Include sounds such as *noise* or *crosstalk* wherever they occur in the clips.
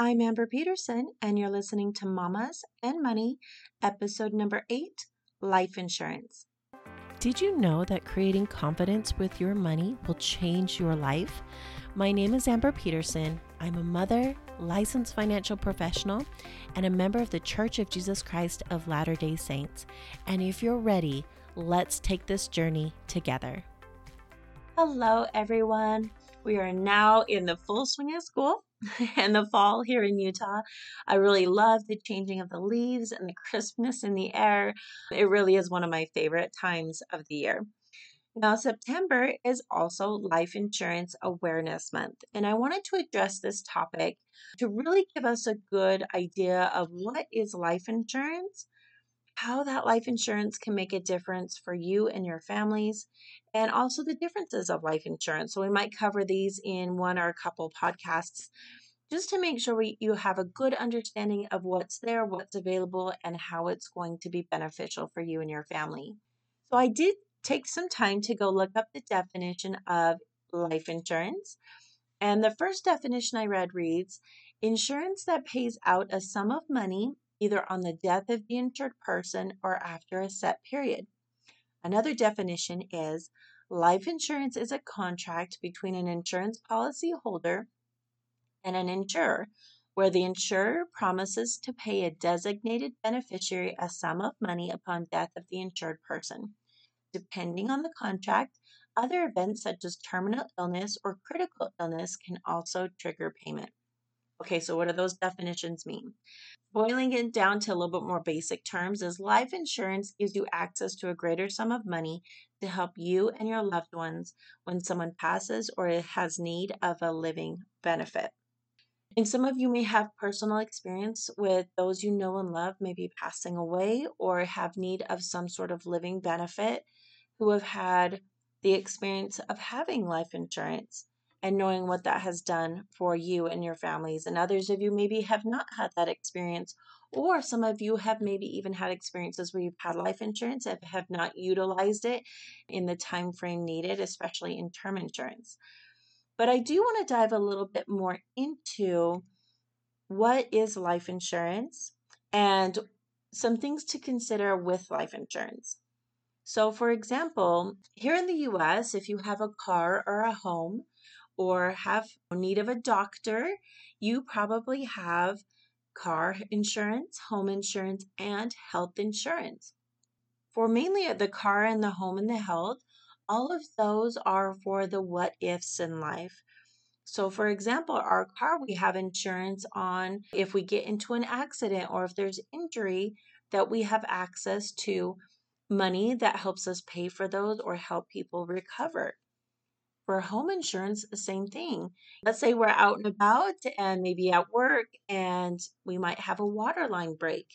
I'm Amber Peterson, and you're listening to Mamas and Money, episode number eight Life Insurance. Did you know that creating confidence with your money will change your life? My name is Amber Peterson. I'm a mother, licensed financial professional, and a member of the Church of Jesus Christ of Latter day Saints. And if you're ready, let's take this journey together. Hello, everyone. We are now in the full swing of school *laughs* and the fall here in Utah. I really love the changing of the leaves and the crispness in the air. It really is one of my favorite times of the year. Now, September is also Life Insurance Awareness Month, and I wanted to address this topic to really give us a good idea of what is life insurance, how that life insurance can make a difference for you and your families, and also the differences of life insurance. So, we might cover these in one or a couple podcasts just to make sure we, you have a good understanding of what's there, what's available, and how it's going to be beneficial for you and your family. So, I did take some time to go look up the definition of life insurance. And the first definition I read reads insurance that pays out a sum of money either on the death of the insured person or after a set period. Another definition is life insurance is a contract between an insurance policy holder and an insurer where the insurer promises to pay a designated beneficiary a sum of money upon death of the insured person. Depending on the contract, other events such as terminal illness or critical illness can also trigger payment. Okay, so what do those definitions mean? Boiling it down to a little bit more basic terms is life insurance gives you access to a greater sum of money to help you and your loved ones when someone passes or has need of a living benefit. And some of you may have personal experience with those you know and love maybe passing away or have need of some sort of living benefit who have had the experience of having life insurance and knowing what that has done for you and your families. And others of you maybe have not had that experience, or some of you have maybe even had experiences where you've had life insurance and have not utilized it in the time frame needed, especially in term insurance. But I do want to dive a little bit more into what is life insurance and some things to consider with life insurance. So, for example, here in the US, if you have a car or a home or have need of a doctor, you probably have car insurance, home insurance, and health insurance. For mainly the car and the home and the health, all of those are for the what ifs in life. So, for example, our car, we have insurance on if we get into an accident or if there's injury, that we have access to money that helps us pay for those or help people recover. For home insurance, the same thing. Let's say we're out and about and maybe at work and we might have a water line break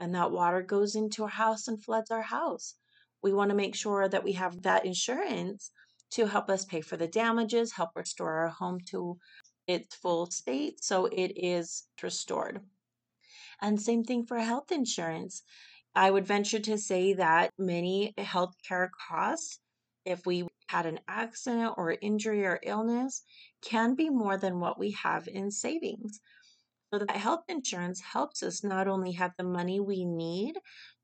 and that water goes into our house and floods our house. We want to make sure that we have that insurance to help us pay for the damages, help restore our home to its full state so it is restored. And same thing for health insurance. I would venture to say that many healthcare costs, if we had an accident or injury or illness, can be more than what we have in savings. So that health insurance helps us not only have the money we need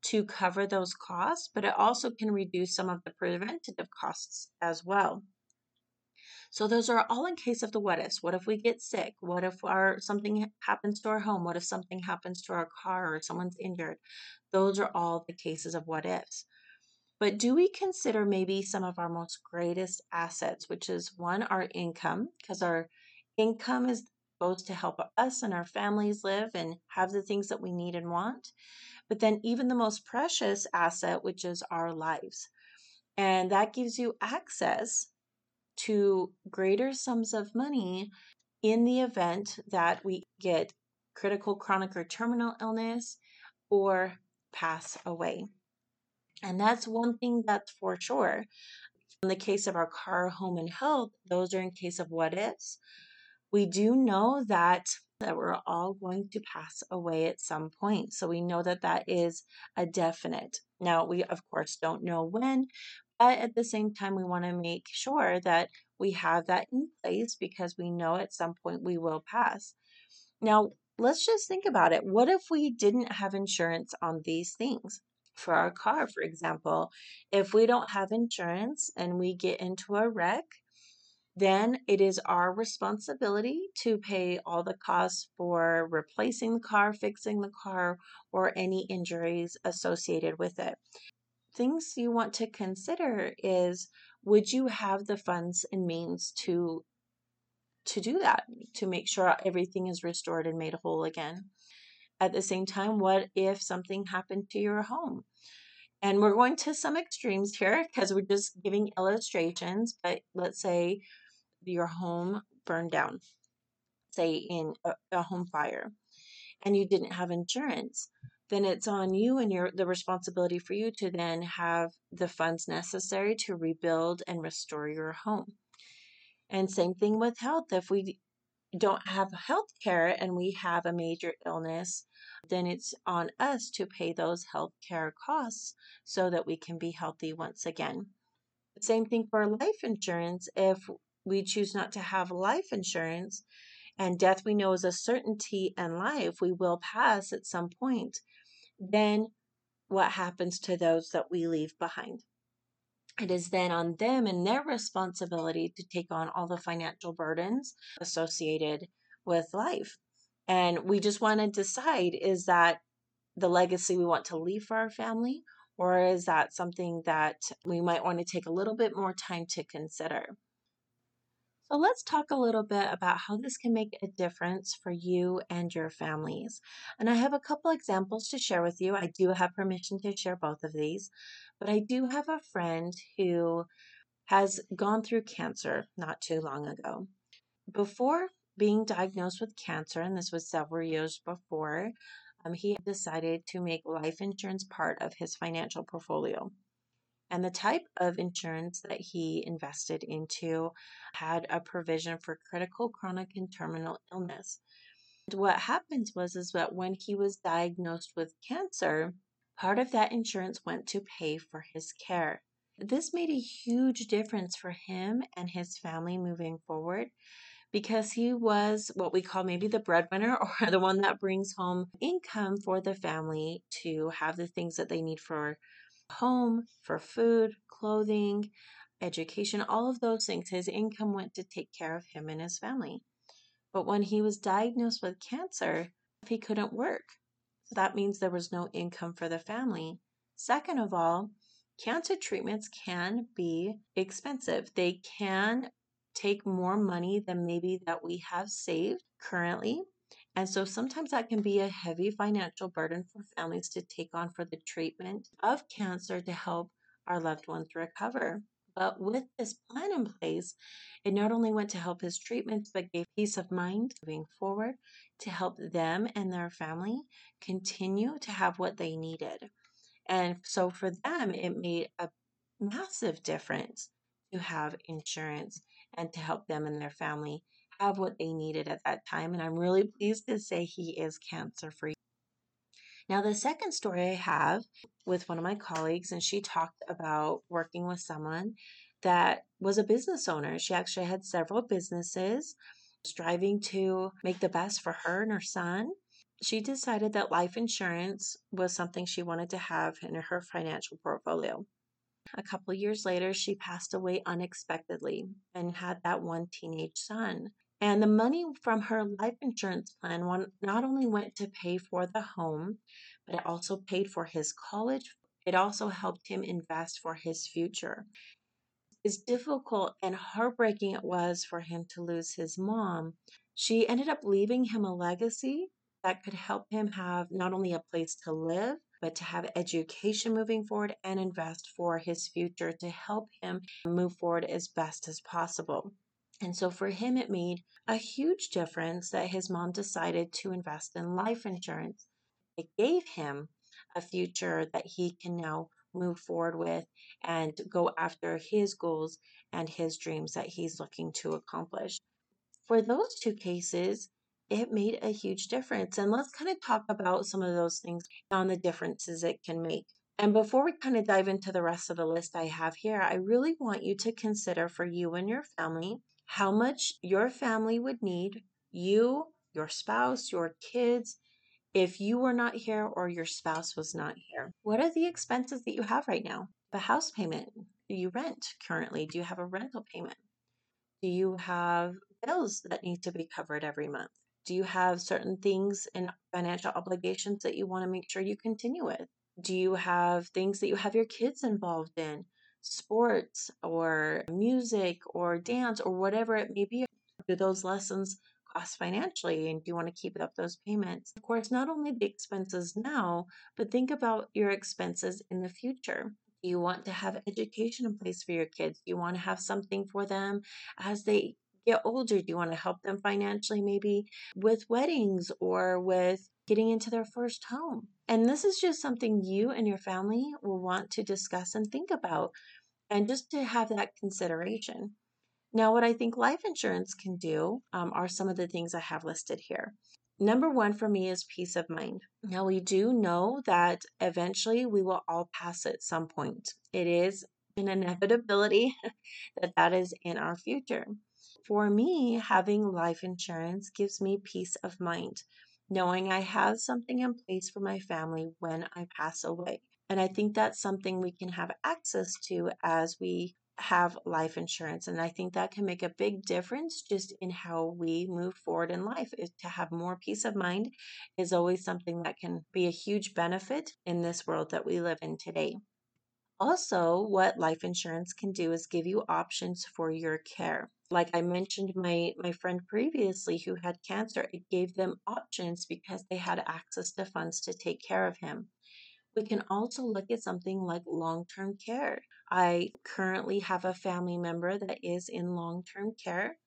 to cover those costs, but it also can reduce some of the preventative costs as well. So those are all in case of the what ifs. What if we get sick? What if our something happens to our home? What if something happens to our car or someone's injured? Those are all the cases of what ifs. But do we consider maybe some of our most greatest assets, which is one, our income, because our income is supposed to help us and our families live and have the things that we need and want. But then, even the most precious asset, which is our lives. And that gives you access to greater sums of money in the event that we get critical, chronic, or terminal illness or pass away. And that's one thing that's for sure. In the case of our car, home, and health, those are in case of what. We do know that that we're all going to pass away at some point. So we know that that is a definite. Now, we of course don't know when, but at the same time, we want to make sure that we have that in place because we know at some point we will pass. Now, let's just think about it. What if we didn't have insurance on these things? For our car, for example, if we don't have insurance and we get into a wreck, then it is our responsibility to pay all the costs for replacing the car, fixing the car, or any injuries associated with it. Things you want to consider is would you have the funds and means to to do that to make sure everything is restored and made whole again at the same time what if something happened to your home and we're going to some extremes here because we're just giving illustrations but let's say your home burned down say in a, a home fire and you didn't have insurance then it's on you and your the responsibility for you to then have the funds necessary to rebuild and restore your home and same thing with health. If we don't have health care and we have a major illness, then it's on us to pay those health care costs so that we can be healthy once again. Same thing for life insurance. If we choose not to have life insurance and death we know is a certainty in life, we will pass at some point, then what happens to those that we leave behind? It is then on them and their responsibility to take on all the financial burdens associated with life. And we just want to decide is that the legacy we want to leave for our family, or is that something that we might want to take a little bit more time to consider? So, let's talk a little bit about how this can make a difference for you and your families. And I have a couple examples to share with you. I do have permission to share both of these. But I do have a friend who has gone through cancer not too long ago. Before being diagnosed with cancer, and this was several years before, um, he decided to make life insurance part of his financial portfolio. And the type of insurance that he invested into had a provision for critical, chronic, and terminal illness. And what happened was is that when he was diagnosed with cancer, Part of that insurance went to pay for his care. This made a huge difference for him and his family moving forward because he was what we call maybe the breadwinner *laughs* or the one that brings home income for the family to have the things that they need for home, for food, clothing, education, all of those things. His income went to take care of him and his family. But when he was diagnosed with cancer, he couldn't work. So that means there was no income for the family. Second of all, cancer treatments can be expensive. They can take more money than maybe that we have saved currently. And so sometimes that can be a heavy financial burden for families to take on for the treatment of cancer to help our loved ones recover. But with this plan in place, it not only went to help his treatments, but gave peace of mind moving forward to help them and their family continue to have what they needed. And so for them, it made a massive difference to have insurance and to help them and their family have what they needed at that time. And I'm really pleased to say he is cancer free. Now, the second story I have with one of my colleagues, and she talked about working with someone that was a business owner. She actually had several businesses striving to make the best for her and her son. She decided that life insurance was something she wanted to have in her financial portfolio. A couple years later, she passed away unexpectedly and had that one teenage son. And the money from her life insurance plan not only went to pay for the home, but it also paid for his college. It also helped him invest for his future as difficult and heartbreaking it was for him to lose his mom, she ended up leaving him a legacy that could help him have not only a place to live, but to have education moving forward and invest for his future to help him move forward as best as possible. And so for him, it made a huge difference that his mom decided to invest in life insurance. It gave him a future that he can now move forward with and go after his goals and his dreams that he's looking to accomplish. For those two cases, it made a huge difference. And let's kind of talk about some of those things on the differences it can make. And before we kind of dive into the rest of the list I have here, I really want you to consider for you and your family how much your family would need, you, your spouse, your kids, if you were not here or your spouse was not here. What are the expenses that you have right now? The house payment. Do you rent currently? Do you have a rental payment? Do you have bills that need to be covered every month? Do you have certain things and financial obligations that you want to make sure you continue with? Do you have things that you have your kids involved in? Sports or music or dance or whatever it may be? Do those lessons cost financially and do you want to keep up those payments? Of course, not only the expenses now, but think about your expenses in the future. Do you want to have education in place for your kids? Do you want to have something for them as they get older? Do you want to help them financially, maybe with weddings or with getting into their first home? And this is just something you and your family will want to discuss and think about, and just to have that consideration. Now, what I think life insurance can do um, are some of the things I have listed here. Number one for me is peace of mind. Now, we do know that eventually we will all pass at some point. It is an inevitability *laughs* that that is in our future. For me, having life insurance gives me peace of mind, knowing I have something in place for my family when I pass away. And I think that's something we can have access to as we have life insurance. And I think that can make a big difference just in how we move forward in life. Is to have more peace of mind is always something that can be a huge benefit in this world that we live in today. Also, what life insurance can do is give you options for your care. Like I mentioned my my friend previously who had cancer, it gave them options because they had access to funds to take care of him. We can also look at something like long term care. I currently have a family member that is in long term care,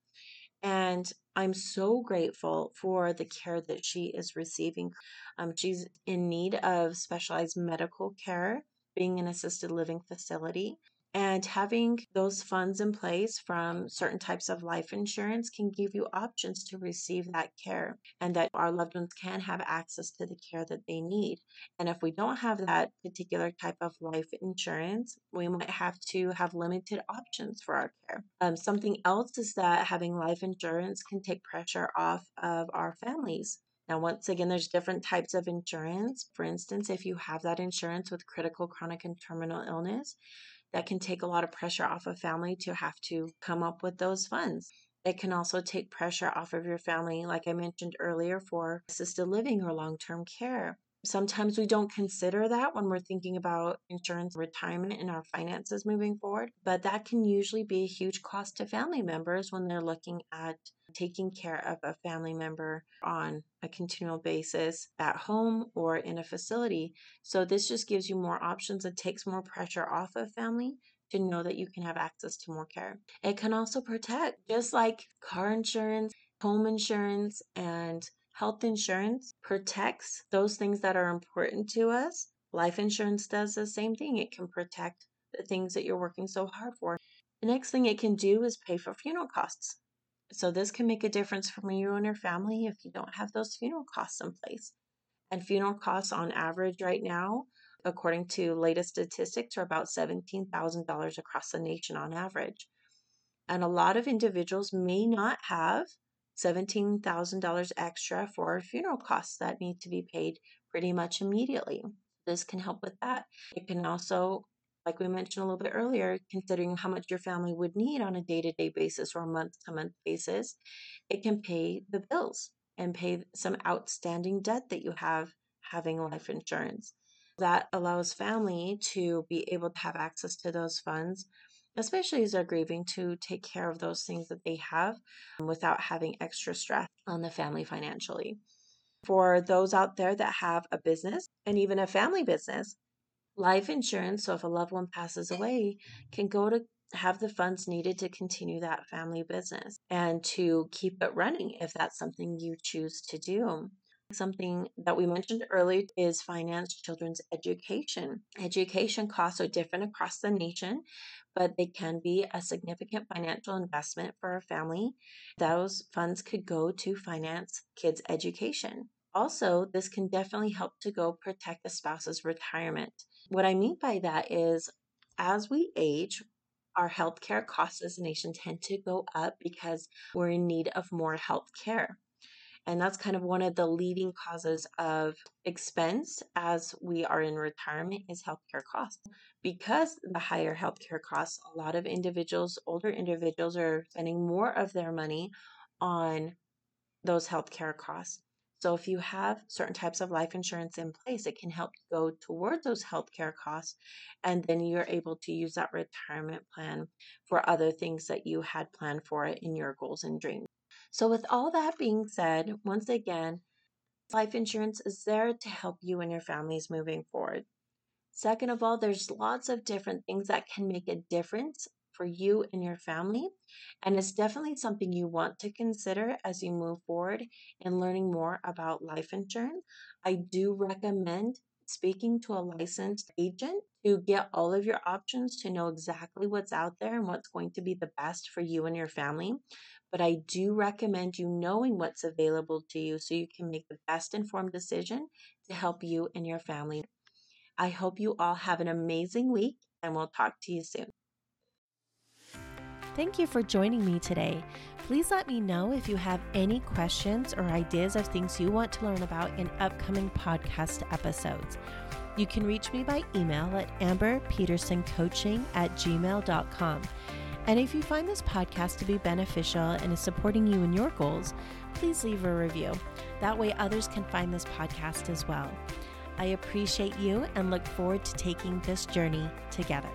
and I'm so grateful for the care that she is receiving. Um, she's in need of specialized medical care, being an assisted living facility. And having those funds in place from certain types of life insurance can give you options to receive that care and that our loved ones can have access to the care that they need. And if we don't have that particular type of life insurance, we might have to have limited options for our care. Um, something else is that having life insurance can take pressure off of our families. Now, once again, there's different types of insurance. For instance, if you have that insurance with critical, chronic, and terminal illness, that can take a lot of pressure off a family to have to come up with those funds. It can also take pressure off of your family, like I mentioned earlier, for assisted living or long term care. Sometimes we don't consider that when we're thinking about insurance, retirement, and our finances moving forward, but that can usually be a huge cost to family members when they're looking at taking care of a family member on a continual basis at home or in a facility. So, this just gives you more options. It takes more pressure off of family to know that you can have access to more care. It can also protect, just like car insurance, home insurance, and Health insurance protects those things that are important to us. Life insurance does the same thing. It can protect the things that you're working so hard for. The next thing it can do is pay for funeral costs. So, this can make a difference for you and your family if you don't have those funeral costs in place. And funeral costs, on average, right now, according to latest statistics, are about $17,000 across the nation on average. And a lot of individuals may not have $17,000 extra for funeral costs that need to be paid pretty much immediately. This can help with that. It can also, like we mentioned a little bit earlier, considering how much your family would need on a day to day basis or month to month basis, it can pay the bills and pay some outstanding debt that you have having life insurance. That allows family to be able to have access to those funds especially as they're grieving, to take care of those things that they have without having extra stress on the family financially. For those out there that have a business and even a family business, life insurance, so if a loved one passes away, can go to have the funds needed to continue that family business and to keep it running if that's something you choose to do. Something that we mentioned earlier is finance children's education. Education costs are different across the nation, but they can be a significant financial investment for a family. Those funds could go to finance kids' education. Also, this can definitely help to go protect a spouse's retirement. What I mean by that is as we age, our healthcare costs as a nation tend to go up because we're in need of more healthcare. And that's kind of one of the leading causes of expense as we are in retirement is healthcare costs. Because the higher healthcare costs, a lot of individuals, older individuals, are spending more of their money on those healthcare costs. So if you have certain types of life insurance in place, it can help go towards those healthcare costs. And then you're able to use that retirement plan for other things that you had planned for it in your goals and dreams. So with all that being said, once again, life insurance is there to help you and your families moving forward. Second of all, there's lots of different things that can make a difference for you and your family. And it's definitely something you want to consider as you move forward in learning more about life insurance. I do recommend speaking to a licensed agent to get all of your options to know exactly what's out there and what's going to be the best for you and your family. But I do recommend you knowing what's available to you so you can make the best informed decision to help you and your family. I hope you all have an amazing week and we'll talk to you soon. Thank you for joining me today. Please let me know if you have any questions or ideas of things you want to learn about in upcoming podcast episodes. You can reach me by email at amberpetersoncoaching at gmail.com. And if you find this podcast to be beneficial and is supporting you in your goals, please leave a review. That way, others can find this podcast as well. I appreciate you and look forward to taking this journey together.